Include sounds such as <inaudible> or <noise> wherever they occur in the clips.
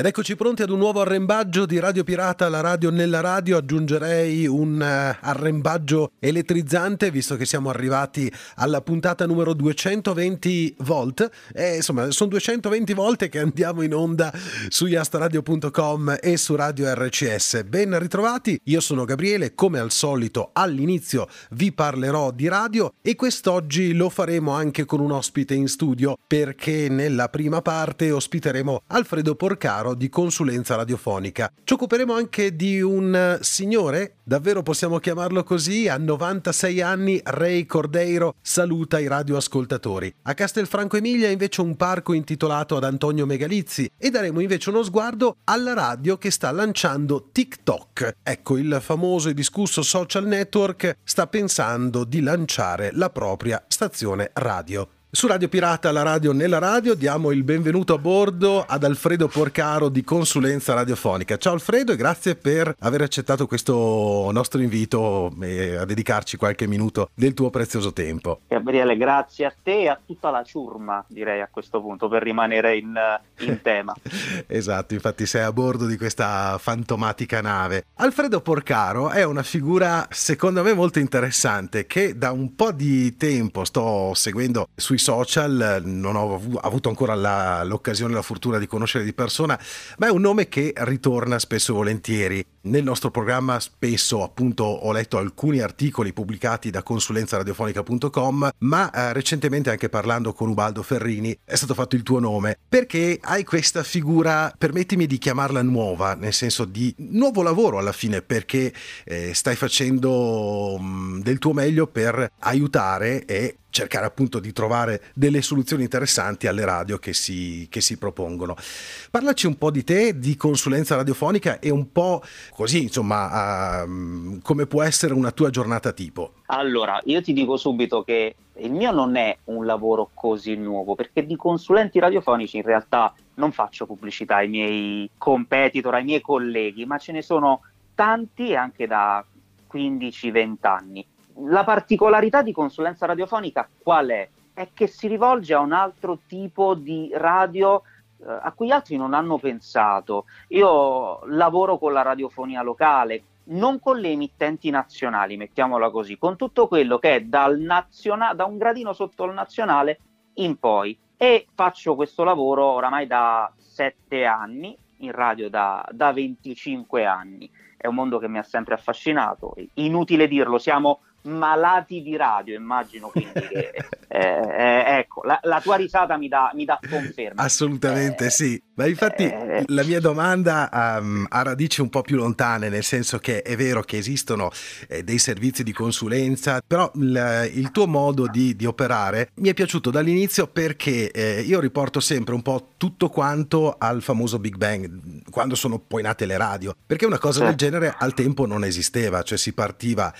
Ed eccoci pronti ad un nuovo arrembaggio di Radio Pirata, la radio nella radio. Aggiungerei un uh, arrembaggio elettrizzante, visto che siamo arrivati alla puntata numero 220 volt. E insomma, sono 220 volte che andiamo in onda su yastradio.com e su Radio RCS. Ben ritrovati, io sono Gabriele, come al solito all'inizio vi parlerò di radio e quest'oggi lo faremo anche con un ospite in studio, perché nella prima parte ospiteremo Alfredo Porcaro caro di consulenza radiofonica. Ci occuperemo anche di un signore, davvero possiamo chiamarlo così, a 96 anni Ray Cordeiro saluta i radioascoltatori. A Castelfranco Emilia invece un parco intitolato ad Antonio Megalizzi e daremo invece uno sguardo alla radio che sta lanciando TikTok. Ecco, il famoso e discusso social network sta pensando di lanciare la propria stazione radio. Su Radio Pirata, la radio nella radio, diamo il benvenuto a bordo ad Alfredo Porcaro di Consulenza Radiofonica. Ciao Alfredo e grazie per aver accettato questo nostro invito e a dedicarci qualche minuto del tuo prezioso tempo. Gabriele, grazie a te e a tutta la ciurma, direi a questo punto, per rimanere in, in <laughs> tema. esatto, infatti sei a bordo di questa fantomatica nave. Alfredo Porcaro è una figura secondo me molto interessante che da un po' di tempo sto seguendo sui social, non ho avuto ancora la, l'occasione, la fortuna di conoscere di persona, ma è un nome che ritorna spesso e volentieri. Nel nostro programma spesso appunto ho letto alcuni articoli pubblicati da consulenzaradiofonica.com, ma eh, recentemente anche parlando con Ubaldo Ferrini è stato fatto il tuo nome, perché hai questa figura, permettimi di chiamarla nuova, nel senso di nuovo lavoro alla fine, perché eh, stai facendo mh, mm, del tuo meglio per aiutare e cercare appunto di trovare delle soluzioni interessanti alle radio che si, che si, propongono. Parlaci un po' di te, di consulenza radiofonica e un po' così, insomma, uh, come può essere una tua giornata tipo. Allora, io ti dico subito che il mio non è un lavoro così nuovo, perché di consulenti radiofonici in realtà non faccio pubblicità ai miei competitor, ai miei colleghi, ma ce ne sono tanti anche da 15-20 anni la particolarità di consulenza radiofonica qual è? È che si rivolge a un altro tipo di radio a cui altri non hanno pensato. Io lavoro con la radiofonia locale, non con le emittenti nazionali, mettiamola così, con tutto quello che è dal naziona- da un gradino sotto il nazionale in poi. E faccio questo lavoro oramai da sette anni, in radio da, da 25 anni. È un mondo che mi ha sempre affascinato. Inutile dirlo, siamo malati di radio, immagino quindi che, <laughs> eh, eh, ecco, la, la, tua risata mi dà, mi dà conferma. Assolutamente eh, sì, ma infatti eh, la mia domanda um, ha radici un po' più lontane, nel senso che è vero che esistono eh, dei servizi di consulenza, però il, il tuo modo di, di, operare mi è piaciuto dall'inizio perché eh, io riporto sempre un po' tutto quanto al famoso Big Bang, quando sono poi nate le radio, perché una cosa del genere al tempo non esisteva, cioè si partiva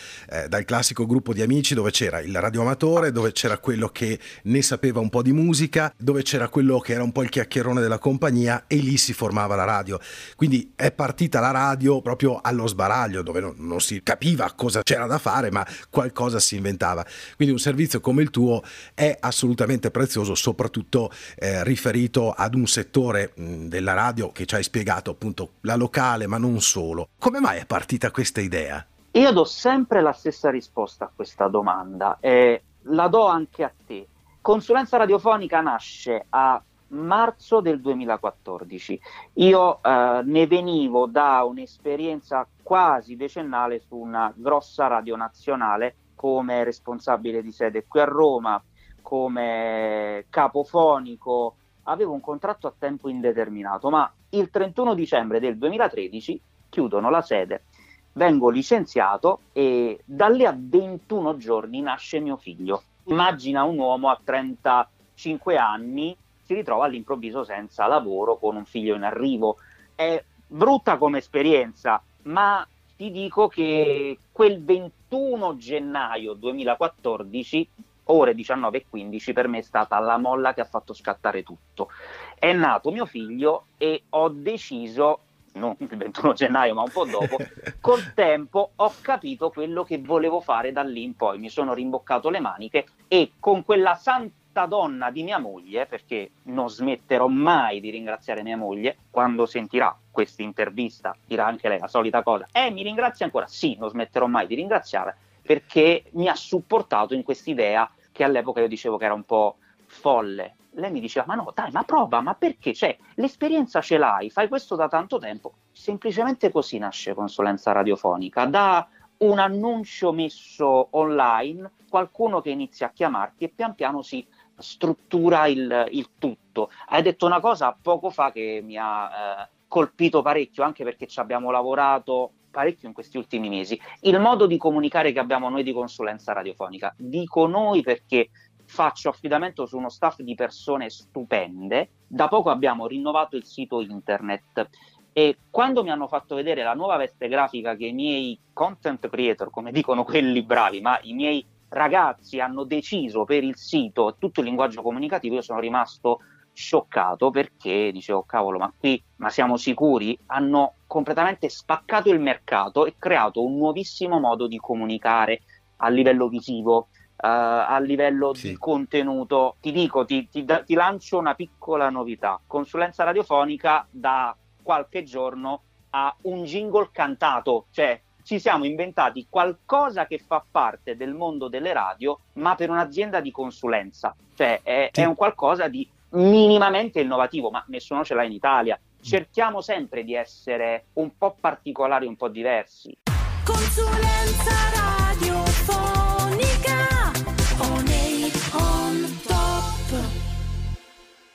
dal classico classico gruppo di amici dove c'era il radioamatore, dove c'era quello che ne sapeva un po' di musica, dove c'era quello che era un po' il chiacchierone della compagnia e lì si formava la radio. Quindi è partita la radio proprio allo sbaraglio, dove non, non si capiva cosa c'era da fare, ma qualcosa si inventava. Quindi un servizio come il tuo è assolutamente prezioso, soprattutto eh, riferito ad un settore mh, della radio che ci hai spiegato appunto la locale, ma non solo. Come mai è partita questa idea? Io do sempre la stessa risposta a questa domanda e la do anche a te. Consulenza radiofonica nasce a marzo del 2014. Io eh, ne venivo da un'esperienza quasi decennale su una grossa radio nazionale come responsabile di sede qui a Roma, come capofonico. Avevo un contratto a tempo indeterminato, ma il 31 dicembre del 2013 chiudono la sede vengo licenziato e da lì a 21 giorni nasce mio figlio. Immagina un uomo a 35 anni si ritrova all'improvviso senza lavoro con un figlio in arrivo. È brutta come esperienza, ma ti dico che quel 21 gennaio 2014 ore 19.15 per me è stata la molla che ha fatto scattare tutto. È nato mio figlio e ho deciso non il 21 gennaio, ma un po' dopo, <laughs> col tempo ho capito quello che volevo fare da lì in poi. Mi sono rimboccato le maniche e con quella santa donna di mia moglie, perché non smetterò mai di ringraziare mia moglie, quando sentirà questa intervista dirà anche lei la solita cosa, eh mi ringrazia ancora? Sì, non smetterò mai di ringraziare perché mi ha supportato in quest'idea che all'epoca io dicevo che era un po' folle. Lei mi diceva, ma no, dai, ma prova, ma perché? Cioè, l'esperienza ce l'hai, fai questo da tanto tempo. Semplicemente così nasce consulenza radiofonica, da un annuncio messo online, qualcuno che inizia a chiamarti e pian piano si struttura il, il tutto. Hai detto una cosa poco fa che mi ha eh, colpito parecchio, anche perché ci abbiamo lavorato parecchio in questi ultimi mesi. Il modo di comunicare che abbiamo noi di consulenza radiofonica, dico noi perché faccio affidamento su uno staff di persone stupende. Da poco abbiamo rinnovato il sito internet. E quando mi hanno fatto vedere la nuova veste grafica che i miei content creator, come dicono quelli bravi, ma i miei ragazzi hanno deciso per il sito tutto il linguaggio comunicativo, io sono rimasto scioccato perché dicevo cavolo ma qui ma siamo sicuri? Hanno completamente spaccato il mercato e creato un nuovissimo modo di comunicare a livello visivo a livello sì. di contenuto ti dico ti, ti, ti lancio una piccola novità consulenza radiofonica da qualche giorno a un jingle cantato cioè ci siamo inventati qualcosa che fa parte del mondo delle radio, ma per un'azienda di consulenza. Cioè è, sì. è un qualcosa di minimamente innovativo, ma nessuno ce l'ha in Italia. Cerchiamo sempre di essere un po' particolari, un po' diversi. Consulenza radiofonica,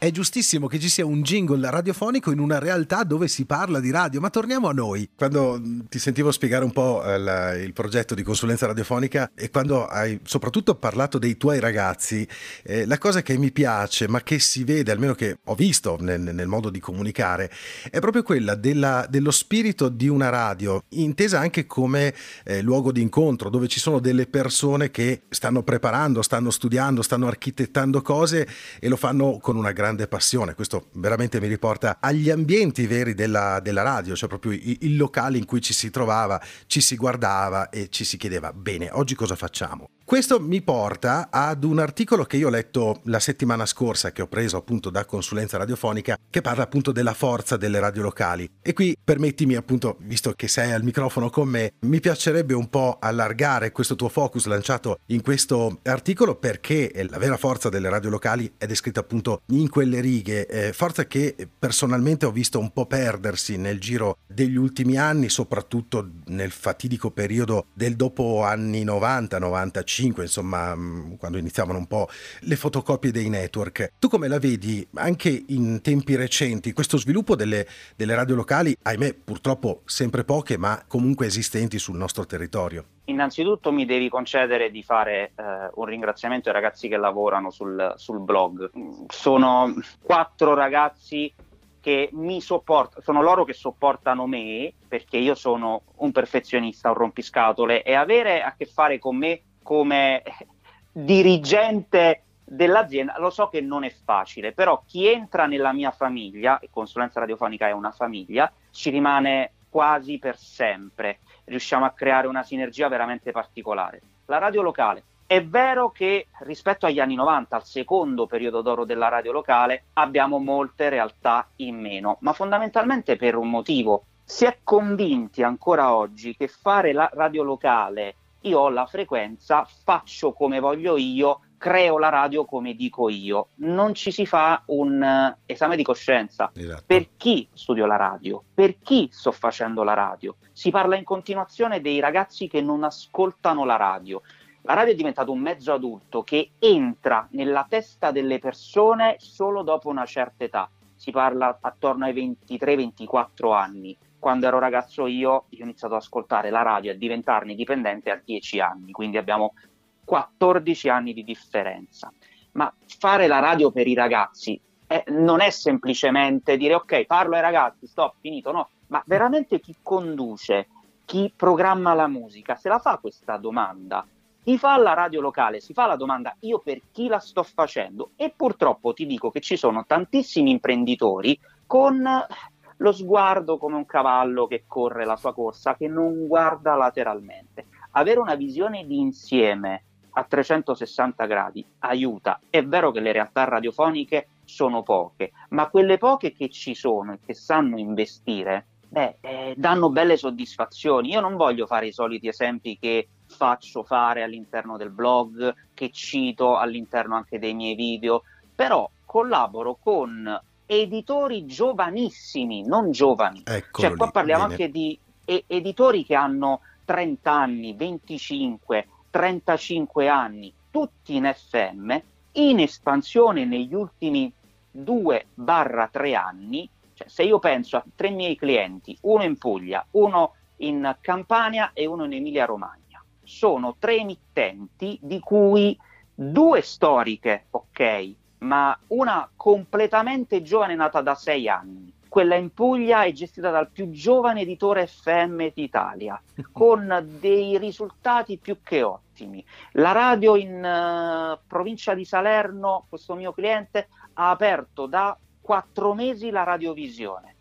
è giustissimo che ci sia un jingle radiofonico in una realtà dove si parla di radio, ma torniamo a noi. Quando ti sentivo spiegare un po' il, il progetto di consulenza radiofonica e quando hai soprattutto parlato dei tuoi ragazzi, eh, la cosa che mi piace, ma che si vede, almeno che ho visto nel, nel modo di comunicare, è proprio quella della, dello spirito di una radio, intesa anche come eh, luogo di incontro, dove ci sono delle persone che stanno preparando, stanno studiando, stanno architettando cose e lo fanno con una grande grande passione. Questo veramente mi riporta agli ambienti veri della, della radio, cioè proprio il, il locale in cui ci si trovava, ci si guardava e ci si chiedeva, bene, oggi cosa facciamo? Questo mi porta ad un articolo che io ho letto la settimana scorsa, che ho preso appunto da consulenza radiofonica, che parla appunto della forza delle radio locali. E qui permettimi appunto, visto che sei al microfono con me, mi piacerebbe un po' allargare questo tuo focus lanciato in questo articolo perché la vera forza delle radio locali è descritta appunto in quelle righe, eh, forza che personalmente ho visto un po' perdersi nel giro degli ultimi anni, soprattutto nel fatidico periodo del dopo anni 90, 95 2005, insomma, mm, quando iniziavano un po' le fotocopie dei network. Tu come la vedi anche in tempi recenti questo sviluppo delle, delle radio locali, ahimè purtroppo sempre poche, ma comunque esistenti sul nostro territorio? Innanzitutto mi devi concedere di fare eh, un ringraziamento ai ragazzi che lavorano sul, sul blog. Sono quattro ragazzi che mi sopportano, sono loro che sopportano me perché io sono un perfezionista, un rompiscatole e avere a che fare con me come dirigente dell'azienda, lo so che non è facile, però chi entra nella mia famiglia, e consulenza radiofonica è una famiglia, ci rimane quasi per sempre. Riusciamo a creare una sinergia veramente particolare. La radio locale. È vero che rispetto agli anni 90, al secondo periodo d'oro della radio locale, abbiamo molte realtà in meno, ma fondamentalmente per un motivo. Si è convinti ancora oggi che fare la radio locale io ho la frequenza, faccio come voglio io, creo la radio come dico io. Non ci si fa un uh, esame di coscienza. Esatto. Per chi studio la radio? Per chi sto facendo la radio? Si parla in continuazione dei ragazzi che non ascoltano la radio. La radio è diventato un mezzo adulto che entra nella testa delle persone solo dopo una certa età. Si parla attorno ai 23-24 anni quando ero ragazzo io, io ho iniziato ad ascoltare la radio e a diventarne dipendente a 10 anni, quindi abbiamo 14 anni di differenza. Ma fare la radio per i ragazzi eh, non è semplicemente dire ok, parlo ai ragazzi, stop, finito, no, ma veramente chi conduce, chi programma la musica, se la fa questa domanda, chi fa la radio locale si fa la domanda io per chi la sto facendo e purtroppo ti dico che ci sono tantissimi imprenditori con lo sguardo come un cavallo che corre la sua corsa, che non guarda lateralmente. Avere una visione di insieme a 360 gradi aiuta. È vero che le realtà radiofoniche sono poche, ma quelle poche che ci sono e che sanno investire, beh, eh, danno belle soddisfazioni. Io non voglio fare i soliti esempi che faccio fare all'interno del blog, che cito all'interno anche dei miei video, però collaboro con editori giovanissimi, non giovani. Eccolo cioè, qua parliamo bene. anche di e- editori che hanno 30 anni, 25, 35 anni, tutti in FM, in espansione negli ultimi 2-3 anni. Cioè, se io penso a tre miei clienti, uno in Puglia, uno in Campania e uno in Emilia Romagna, sono tre emittenti di cui due storiche, ok, ma una completamente giovane nata da sei anni. Quella in Puglia è gestita dal più giovane editore FM d'Italia, <laughs> con dei risultati più che ottimi. La radio in uh, provincia di Salerno, questo mio cliente, ha aperto da quattro mesi la radiovisione.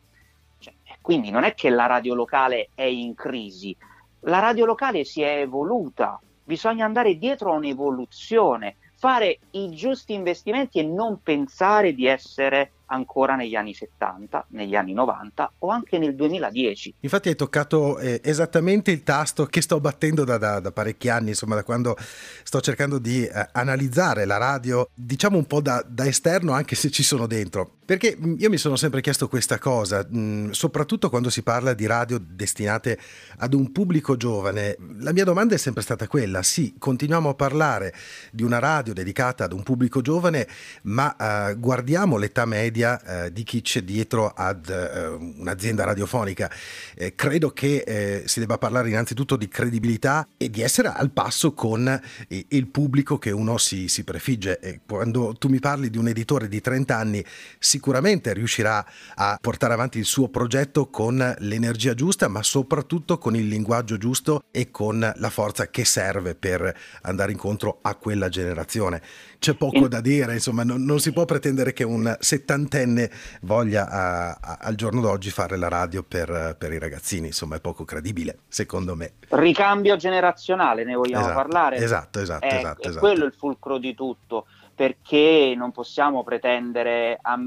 Cioè, quindi non è che la radio locale è in crisi, la radio locale si è evoluta, bisogna andare dietro a un'evoluzione, fare i giusti investimenti e non pensare di essere ancora negli anni 70, negli anni 90 o anche nel 2010. Infatti hai toccato eh, esattamente il tasto che sto battendo da, da, da, parecchi anni, insomma da quando sto cercando di eh, analizzare la radio, diciamo un po' da, da, esterno anche se ci sono dentro. Perché io mi sono sempre chiesto questa cosa, mh, soprattutto quando si parla di radio destinate ad un pubblico giovane. La mia domanda è sempre stata quella, sì, continuiamo a parlare di una radio dedicata ad un pubblico giovane, ma eh, guardiamo l'età media eh, di chi c'è dietro ad eh, un'azienda radiofonica. Eh, credo che eh, si debba parlare innanzitutto di credibilità e di essere al passo con eh, il pubblico che uno si, si prefigge. E quando tu mi parli di un editore di 30 anni, sicuramente riuscirà a portare avanti il suo progetto con l'energia giusta, ma soprattutto con il linguaggio giusto e con la forza che serve per andare incontro a quella generazione. C'è poco da dire, insomma, non, non si può pretendere che un settantenne voglia a, a, al giorno d'oggi fare la radio per, per, i ragazzini, insomma, è poco credibile, secondo me. Ricambio generazionale, ne vogliamo esatto, parlare? Esatto, esatto, è, esatto. È esatto. quello il fulcro di tutto perché non possiamo pretendere a...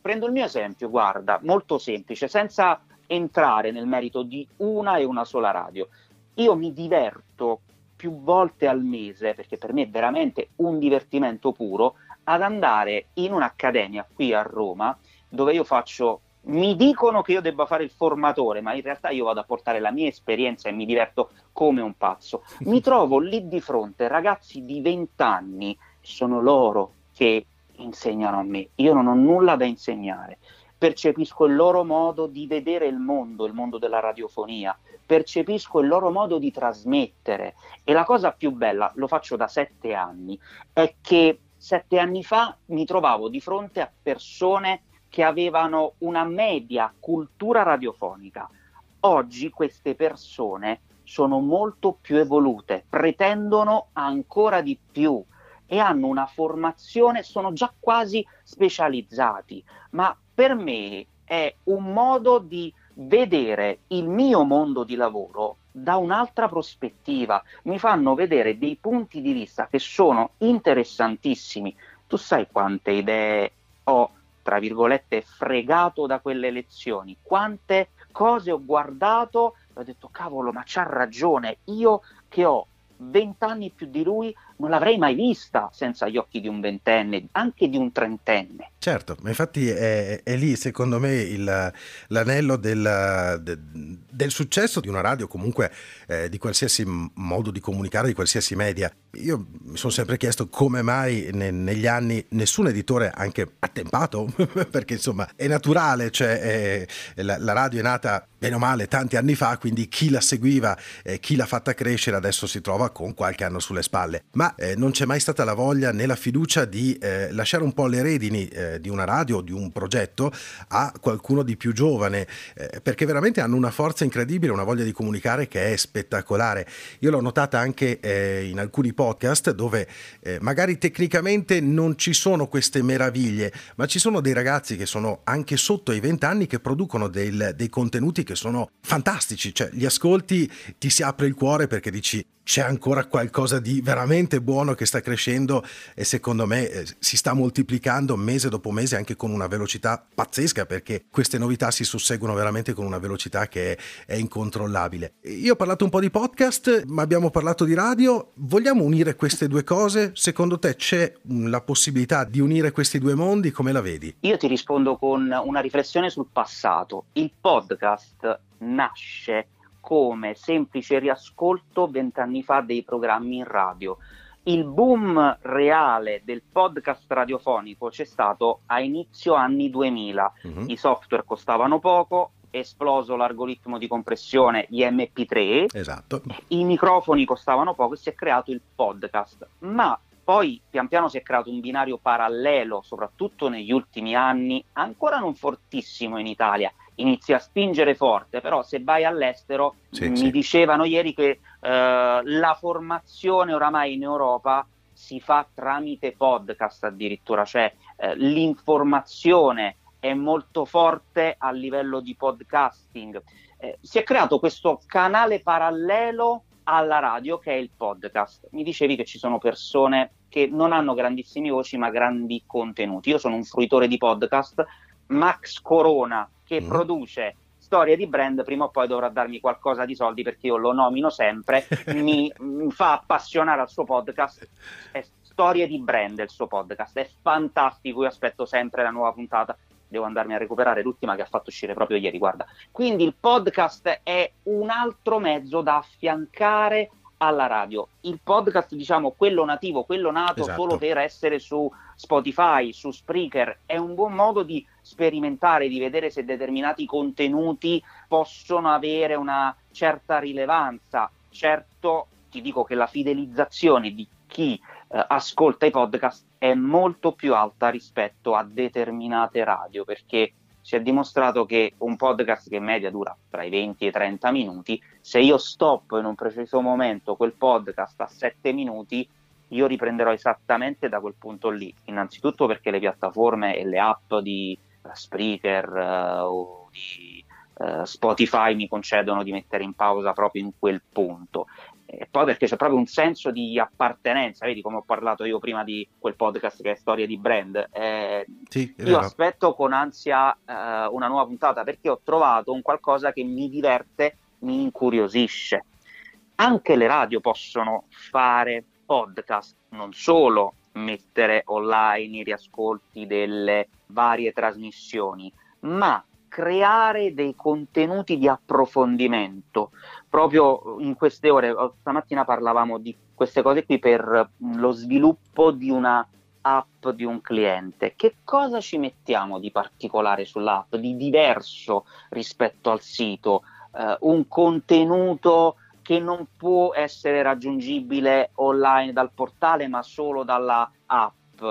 Prendo il mio esempio, guarda, molto semplice, senza entrare nel merito di una e una sola radio. Io mi diverto più volte al mese, perché per me è veramente un divertimento puro, ad andare in un'accademia qui a Roma, dove io faccio mi dicono che io debba fare il formatore, ma in realtà io vado a portare la mia esperienza e mi diverto come un pazzo. Mi <laughs> trovo lì di fronte ragazzi di 20 anni, sono loro che insegnano a me, io non ho nulla da insegnare. Percepisco il loro modo di vedere il mondo, il mondo della radiofonia, percepisco il loro modo di trasmettere. E la cosa più bella, lo faccio da sette anni, è che sette anni fa mi trovavo di fronte a persone che avevano una media cultura radiofonica. Oggi queste persone sono molto più evolute, pretendono ancora di più e hanno una formazione, sono già quasi specializzati, ma per me è un modo di vedere il mio mondo di lavoro da un'altra prospettiva, mi fanno vedere dei punti di vista che sono interessantissimi. Tu sai quante idee ho, tra virgolette, fregato da quelle lezioni, quante cose ho guardato e ho detto cavolo, ma c'ha ragione, io che ho vent'anni più di lui non l'avrei mai vista senza gli occhi di un ventenne, anche di un trentenne. Certo, ma infatti è, è lì secondo me il, l'anello del, de, del, successo di una radio, comunque eh, di qualsiasi modo di comunicare, di qualsiasi media. Io mi sono sempre chiesto come mai ne, negli anni nessun editore, anche attempato, <laughs> perché insomma è naturale, cioè è, la, la, radio è nata bene o male tanti anni fa, quindi chi la seguiva, eh, chi l'ha fatta crescere adesso si trova con qualche anno sulle spalle. Ma eh, non c'è mai stata la voglia né la fiducia di eh, lasciare un po' le redini eh, di una radio di un progetto a qualcuno di più giovane, eh, perché veramente hanno una forza incredibile, una voglia di comunicare che è spettacolare. Io l'ho notata anche eh, in alcuni podcast dove eh, magari tecnicamente non ci sono queste meraviglie, ma ci sono dei ragazzi che sono anche sotto i 20 anni che producono del, dei contenuti che sono fantastici, cioè li ascolti, ti si apre il cuore perché dici c'è ancora qualcosa di veramente buono che sta crescendo e secondo me eh, si sta moltiplicando mese dopo mese anche con una velocità pazzesca perché queste novità si susseguono veramente con una velocità che è, è incontrollabile. Io ho parlato un po' di podcast, ma abbiamo parlato di radio. Vogliamo unire queste due cose? Secondo te c'è la possibilità di unire questi due mondi? Come la vedi? Io ti rispondo con una riflessione sul passato. Il podcast nasce come semplice riascolto vent'anni fa dei programmi in radio. Il boom reale del podcast radiofonico c'è stato a inizio anni 2000. Uh-huh. Mhm. I software costavano poco, esploso l'algoritmo di compressione, gli MP3, esatto. i microfoni costavano poco e si è creato il podcast. Ma poi pian piano si è creato un binario parallelo, soprattutto negli ultimi anni, ancora non fortissimo in Italia, inizi a spingere forte, però se vai all'estero sì, mi sì. dicevano ieri che eh, la formazione oramai in Europa si fa tramite podcast addirittura, cioè eh, l'informazione è molto forte a livello di podcasting. Eh, si è creato questo canale parallelo alla radio che è il podcast. Mi dicevi che ci sono persone che non hanno grandissime voci ma grandi contenuti. Io sono un fruitore di podcast. Max Corona che mm. produce storie di brand prima o poi dovrà darmi qualcosa di soldi perché io lo nomino sempre, <laughs> mi, mi, fa appassionare al suo podcast. È storie di brand il suo podcast, è fantastico, io aspetto sempre la nuova puntata. Devo andarmi a recuperare l'ultima che ha fatto uscire proprio ieri, guarda. Quindi il podcast è un altro mezzo da affiancare alla radio. Il podcast, diciamo, quello nativo, quello nato esatto. solo per essere su Spotify, su Spreaker, è un buon modo di sperimentare, di vedere se determinati contenuti possono avere una certa rilevanza. Certo, ti dico che la fidelizzazione di chi eh, ascolta i podcast è molto più alta rispetto a determinate radio, perché si è dimostrato che un podcast che in media dura tra i 20 e i 30 minuti, se io stop in un preciso momento quel podcast a 7 minuti, io riprenderò esattamente da quel punto lì. Innanzitutto perché le piattaforme e le app di Spreaker uh, o di uh, Spotify mi concedono di mettere in pausa proprio in quel punto e poi perché c'è proprio un senso di appartenenza, vedi come ho parlato io prima di quel podcast che è Storia di Brand. Eh, sì, io aspetto con ansia eh, una nuova puntata perché ho trovato un qualcosa che mi diverte, mi incuriosisce. Anche le radio possono fare podcast, non solo mettere online i riascolti delle varie trasmissioni, ma creare dei contenuti di approfondimento. Proprio in queste ore, oh, stamattina parlavamo di queste cose qui per mm, lo sviluppo di una app di un cliente. Che cosa ci mettiamo di particolare sull'app, di diverso rispetto al sito? Uh, un contenuto che non può essere raggiungibile online dal portale ma solo dalla app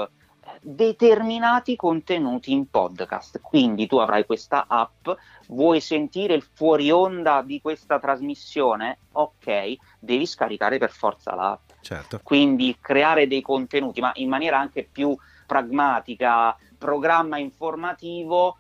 determinati contenuti in podcast. Quindi tu avrai questa app, vuoi sentire il fuori onda di questa trasmissione? Ok, devi scaricare per forza l'app. Certo. Quindi creare dei contenuti, ma in maniera anche più pragmatica, programma informativo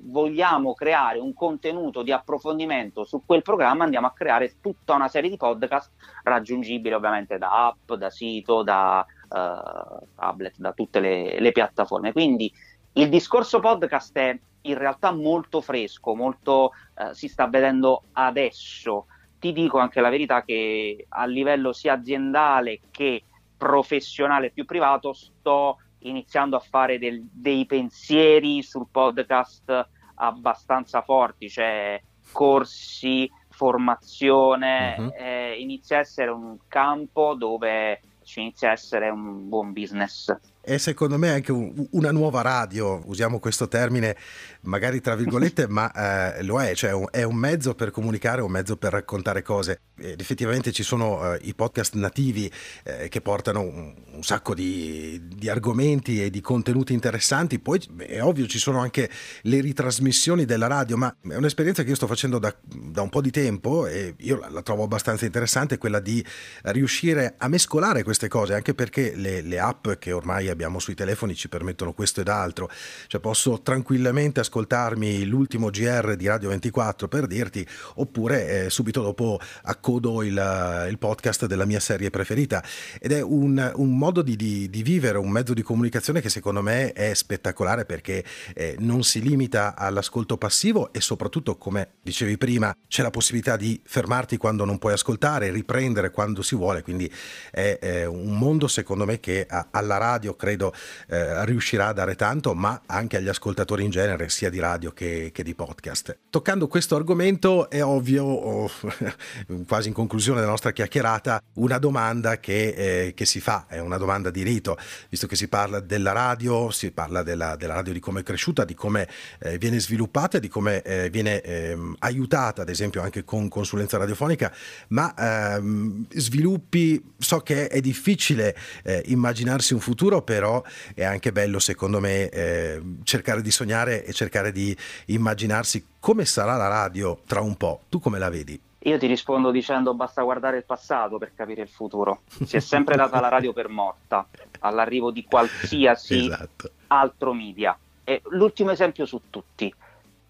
vogliamo creare un contenuto di approfondimento su quel programma, andiamo a creare tutta una serie di podcast raggiungibili ovviamente da app, da sito, da uh, tablet, da tutte le, le, piattaforme. Quindi il discorso podcast è in realtà molto fresco, molto uh, si sta vedendo adesso. Ti dico anche la verità che a livello sia aziendale che professionale più privato sto iniziando a fare del, dei pensieri sul podcast abbastanza forti, cioè corsi, formazione, uh-huh. eh, inizia a essere un campo dove ci inizia a essere un buon business. E secondo me anche un, una nuova radio, usiamo questo termine magari tra virgolette, ma eh, lo è, cioè è un mezzo per comunicare, un mezzo per raccontare cose. Ed effettivamente ci sono eh, i podcast nativi eh, che portano un, un sacco di, di, argomenti e di contenuti interessanti, poi è ovvio ci sono anche le ritrasmissioni della radio, ma è un'esperienza che io sto facendo da, da un po' di tempo e io la, la, trovo abbastanza interessante, quella di riuscire a mescolare queste cose, anche perché le, le app che ormai abbiamo sui telefoni ci permettono questo ed altro. Cioè posso tranquillamente ascoltarmi l'ultimo GR di Radio 24 per dirti, oppure eh, subito dopo accodo il, il, podcast della mia serie preferita. Ed è un, un modo di, di, di, vivere, un mezzo di comunicazione che secondo me è spettacolare perché eh, non si limita all'ascolto passivo e soprattutto, come dicevi prima, c'è la possibilità di fermarti quando non puoi ascoltare, riprendere quando si vuole, quindi è, è un mondo secondo me che alla radio credo eh, riuscirà a dare tanto, ma anche agli ascoltatori in genere, sia di radio che, che di podcast. Toccando questo argomento è ovvio, oh, <laughs> quasi in conclusione della nostra chiacchierata, una domanda che, eh, che, si fa, è una domanda di rito, visto che si parla della radio, si parla della, della radio di come è cresciuta, di come eh, viene sviluppata, di come eh, viene ehm, aiutata, ad esempio anche con consulenza radiofonica, ma ehm, sviluppi, so che è difficile eh, immaginarsi un futuro, però è anche bello secondo me eh, cercare di sognare e cercare di immaginarsi come sarà la radio tra un po'. Tu come la vedi? Io ti rispondo dicendo basta guardare il passato per capire il futuro. Si è sempre data la radio per morta all'arrivo di qualsiasi esatto. altro media. E l'ultimo esempio su tutti.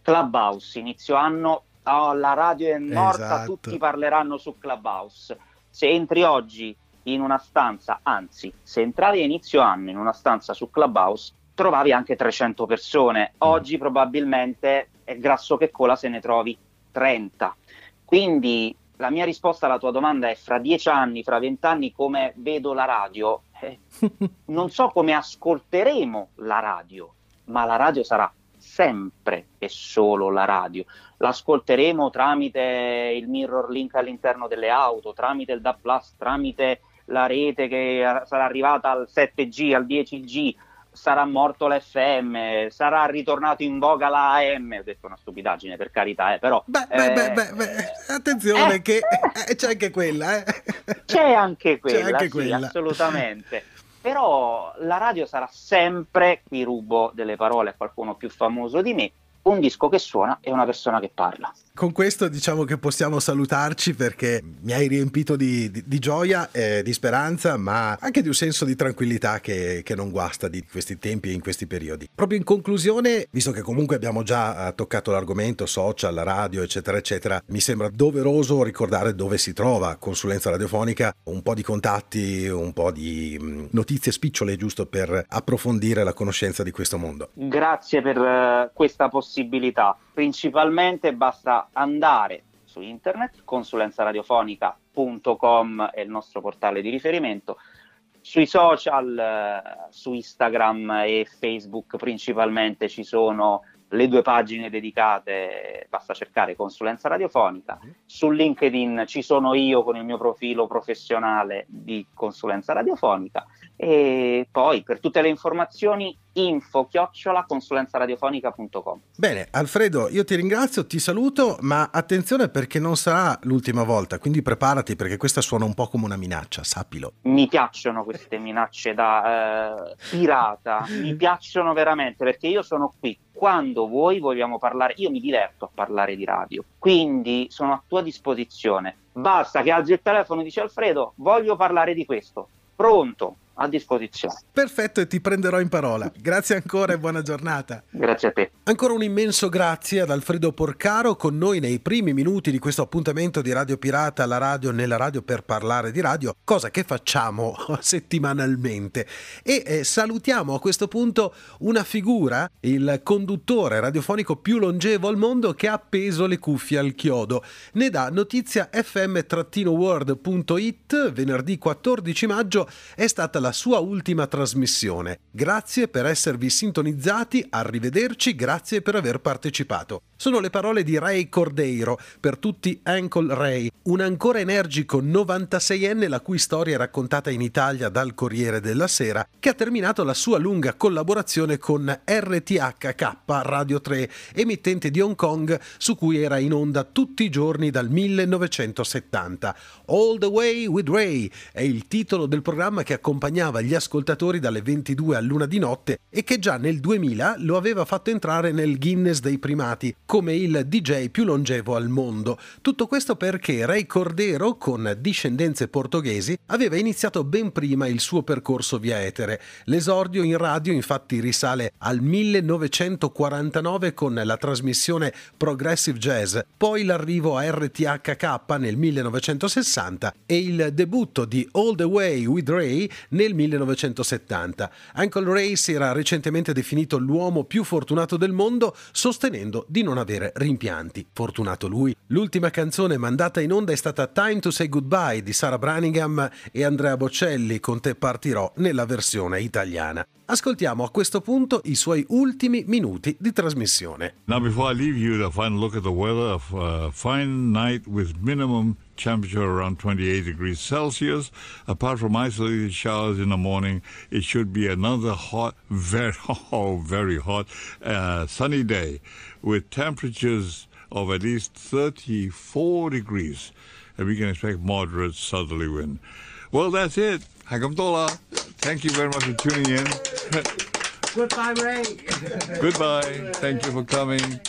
Clubhouse, inizio anno, oh, la radio è morta, esatto. tutti parleranno su Clubhouse. Se entri oggi in una stanza, anzi, se entravi a inizio anno in una stanza su Clubhouse, trovavi anche 300 persone. Mm. Oggi probabilmente è grasso che cola se ne trovi 30. Quindi la mia risposta alla tua domanda è fra dieci anni, fra vent'anni come vedo la radio? Eh, <laughs> non so come ascolteremo la radio, ma la radio sarà sempre e solo la radio. L'ascolteremo tramite il mirror link all'interno delle auto, tramite il DAP+, tramite la rete che sarà arrivata al 7G, al 10G, sarà morto l'FM, sarà ritornato in voga la AM. Ho detto una stupidaggine, per carità, eh, però... Beh, eh, beh, beh, beh, attenzione eh, che eh, c'è anche quella, eh. C'è anche quella, c'è anche sì, quella. assolutamente. Però la radio sarà sempre, qui rubo delle parole a qualcuno più famoso di me, un disco che suona e una persona che parla. Con questo diciamo che possiamo salutarci perché mi hai riempito di, di, di gioia, eh, di speranza, ma anche di un senso di tranquillità che, che, non guasta di questi tempi e in questi periodi. Proprio in conclusione, visto che comunque abbiamo già eh, toccato l'argomento social, radio, eccetera, eccetera, mi sembra doveroso ricordare dove si trova consulenza radiofonica, un po' di contatti, un po' di mm, notizie spicciole giusto per approfondire la conoscenza di questo mondo. Grazie per uh, questa possibilità. Principalmente basta andare su internet, consulenzaradiofonica.com è il nostro portale di riferimento, sui social, eh, su Instagram e Facebook principalmente ci sono le due pagine dedicate, basta cercare consulenza radiofonica. Mm-hmm. Su LinkedIn ci sono io con il mio profilo professionale di consulenza radiofonica e poi per tutte le informazioni info chiocciola consulenzaradiofonica.com Bene, Alfredo, io ti ringrazio, ti saluto, ma attenzione perché non sarà l'ultima volta, quindi preparati perché questa suona un po' come una minaccia, sappilo. Mi piacciono queste minacce da eh, pirata, mi piacciono veramente perché io sono qui quando vuoi vogliamo parlare, io mi diverto a parlare di radio, quindi sono a tua disposizione. Basta che alzi il telefono e dici Alfredo, voglio parlare di questo. Pronto, a disposizione. Perfetto e ti prenderò in parola. Grazie ancora e buona giornata. Grazie a te. Ancora un immenso grazie ad Alfredo Porcaro con noi nei primi minuti di questo appuntamento di Radio Pirata, la radio nella radio per parlare di radio, cosa che facciamo <laughs> settimanalmente. E eh, salutiamo a questo punto una figura, il conduttore radiofonico più longevo al mondo che ha appeso le cuffie al chiodo. Ne dà notizia fm-world.it venerdì 14 maggio è stata la sua ultima trasmissione. Grazie per esservi sintonizzati, arrivederci, grazie per aver partecipato. Sono le parole di Ray Cordeiro, per tutti Ankle Ray, un ancora energico 96enne la cui storia è raccontata in Italia dal Corriere della Sera, che ha terminato la sua lunga collaborazione con RTHK Radio 3, emittente di Hong Kong su cui era in onda tutti i giorni dal 1970. All the Way with Ray è il titolo del programma che accompagna accompagnava gli ascoltatori dalle 22 all'una di notte e che già nel 2000 lo aveva fatto entrare nel Guinness dei primati come il DJ più longevo al mondo. Tutto questo perché Ray Cordero, con discendenze portoghesi, aveva iniziato ben prima il suo percorso via etere. L'esordio in radio infatti risale al 1949 con la trasmissione Progressive Jazz, poi l'arrivo a RTHK nel 1960 e il debutto di All the Way with Ray nel 1970. Uncle Ray si era recentemente definito l'uomo più fortunato del mondo, sostenendo di non avere rimpianti. Fortunato lui. L'ultima canzone mandata in onda è stata Time to Say Goodbye di Sara Branningham e Andrea Bocelli con Te partirò nella versione italiana. Ascoltiamo a questo punto i suoi ultimi minuti di trasmissione. Now before I leave you, the final look at the weather, a fine night with minimum temperature around 28 degrees Celsius. Apart from isolated showers in the morning, it should be another hot, <laughs> very, oh, very hot, uh, sunny day with temperatures of at least 34 degrees. And we can expect moderate southerly wind. Well, that's it. Hakamtola. Thank you very much for tuning in. Goodbye, Ray. <laughs> Goodbye. Thank you for coming.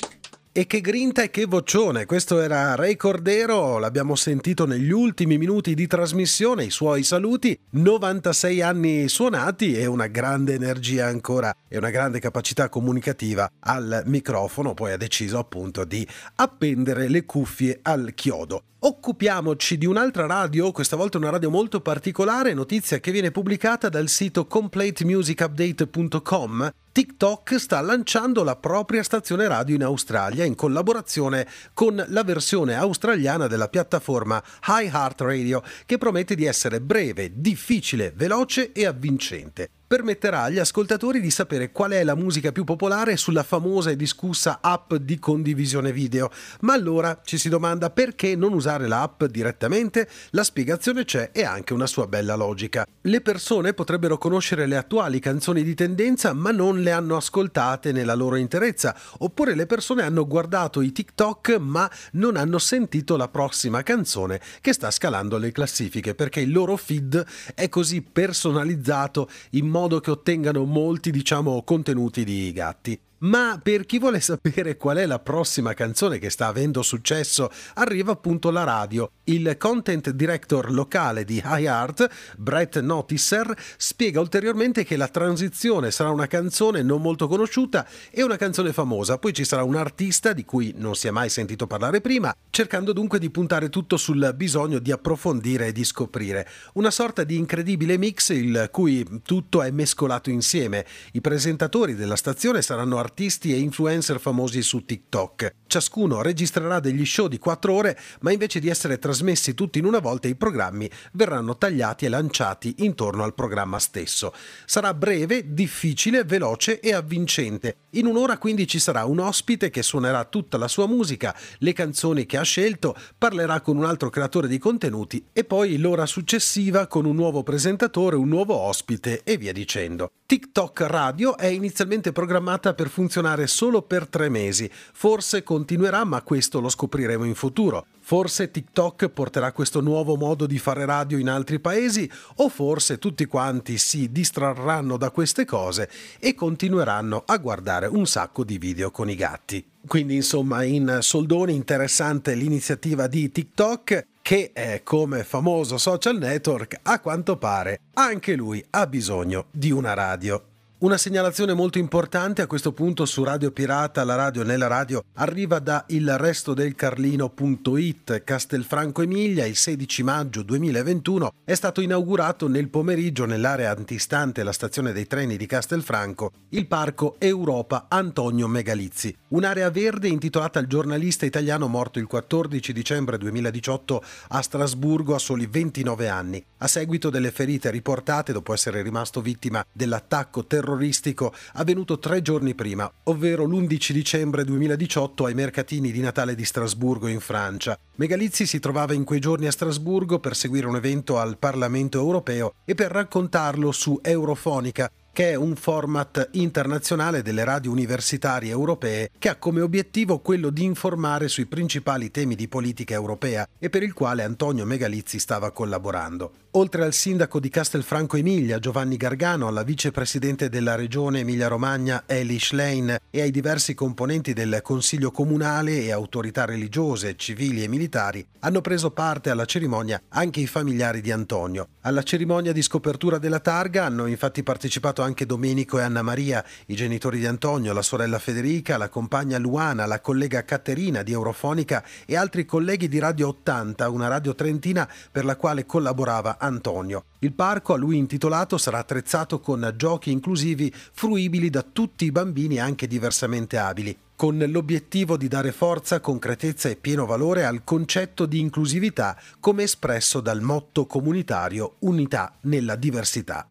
E che grinta e che vocione, questo era Ray Cordero, l'abbiamo sentito negli ultimi minuti di trasmissione, i suoi saluti, 96 anni suonati e una grande energia ancora e una grande capacità comunicativa al microfono, poi ha deciso appunto di appendere le cuffie al chiodo. Occupiamoci di un'altra radio, questa volta una radio molto particolare, notizia che viene pubblicata dal sito completemusicupdate.com. TikTok sta lanciando la propria stazione radio in Australia in collaborazione con la versione australiana della piattaforma iHeartRadio che promette di essere breve, difficile, veloce e avvincente permetterà agli ascoltatori di sapere qual è la musica più popolare sulla famosa e discussa app di condivisione video. Ma allora ci si domanda perché non usare l'app direttamente? La spiegazione c'è e anche una sua bella logica. Le persone potrebbero conoscere le attuali canzoni di tendenza ma non le hanno ascoltate nella loro interezza, oppure le persone hanno guardato i TikTok ma non hanno sentito la prossima canzone che sta scalando le classifiche perché il loro feed è così personalizzato in modo che ottengano molti, diciamo, contenuti di gatti. Ma per chi vuole sapere qual è la prossima canzone che sta avendo successo, arriva appunto la radio. Il content director locale di iHeart, Brett Noticer, spiega ulteriormente che la transizione sarà una canzone non molto conosciuta e una canzone famosa, poi ci sarà un artista di cui non si è mai sentito parlare prima, cercando dunque di puntare tutto sul bisogno di approfondire e di scoprire. Una sorta di incredibile mix il cui tutto è mescolato insieme. I presentatori della stazione saranno artisti artisti e influencer famosi su TikTok. Ciascuno registrerà degli show di 4 ore, ma invece di essere trasmessi tutti in una volta i programmi verranno tagliati e lanciati intorno al programma stesso. Sarà breve, difficile, veloce e avvincente. In un'ora quindi ci sarà un ospite che suonerà tutta la sua musica, le canzoni che ha scelto, parlerà con un altro creatore di contenuti e poi l'ora successiva con un nuovo presentatore, un nuovo ospite e via dicendo. TikTok Radio è inizialmente programmata per funzionare solo per tre mesi, forse continuerà ma questo lo scopriremo in futuro. Forse TikTok porterà questo nuovo modo di fare radio in altri paesi o forse tutti quanti si distrarranno da queste cose e continueranno a guardare un sacco di video con i gatti. Quindi insomma in soldoni interessante l'iniziativa di TikTok che è come famoso social network a quanto pare anche lui ha bisogno di una radio. Una segnalazione molto importante a questo punto su Radio Pirata, la radio nella radio, arriva da il resto del Carlino.it. Castelfranco Emilia, il 16 maggio 2021, è stato inaugurato nel pomeriggio nell'area antistante la stazione dei treni di Castelfranco il parco Europa Antonio Megalizzi, un'area verde intitolata al giornalista italiano morto il 14 dicembre 2018 a Strasburgo a soli 29 anni, a seguito delle ferite riportate dopo essere rimasto vittima dell'attacco terroristico terroristico avvenuto tre giorni prima, ovvero l'11 dicembre 2018 ai mercatini di Natale di Strasburgo in Francia. Megalizzi si trovava in quei giorni a Strasburgo per seguire un evento al Parlamento europeo e per raccontarlo su Eurofonica, che è un format internazionale delle radio universitarie europee che ha come obiettivo quello di informare sui principali temi di politica europea e per il quale Antonio Megalizzi stava collaborando. Oltre al sindaco di Castelfranco Emilia, Giovanni Gargano, alla vicepresidente della regione Emilia-Romagna, Eli Schlein, e ai diversi componenti del Consiglio comunale e autorità religiose, civili e militari, hanno preso parte alla cerimonia anche i familiari di Antonio. Alla cerimonia di scopertura della targa hanno infatti partecipato anche Domenico e Anna Maria, i genitori di Antonio, la sorella Federica, la compagna Luana, la collega Caterina di Eurofonica e altri colleghi di Radio 80, una radio trentina per la quale collaborava Antonio. Il parco a lui intitolato sarà attrezzato con giochi inclusivi fruibili da tutti i bambini anche diversamente abili, con l'obiettivo di dare forza, concretezza e pieno valore al concetto di inclusività come espresso dal motto comunitario Unità nella diversità.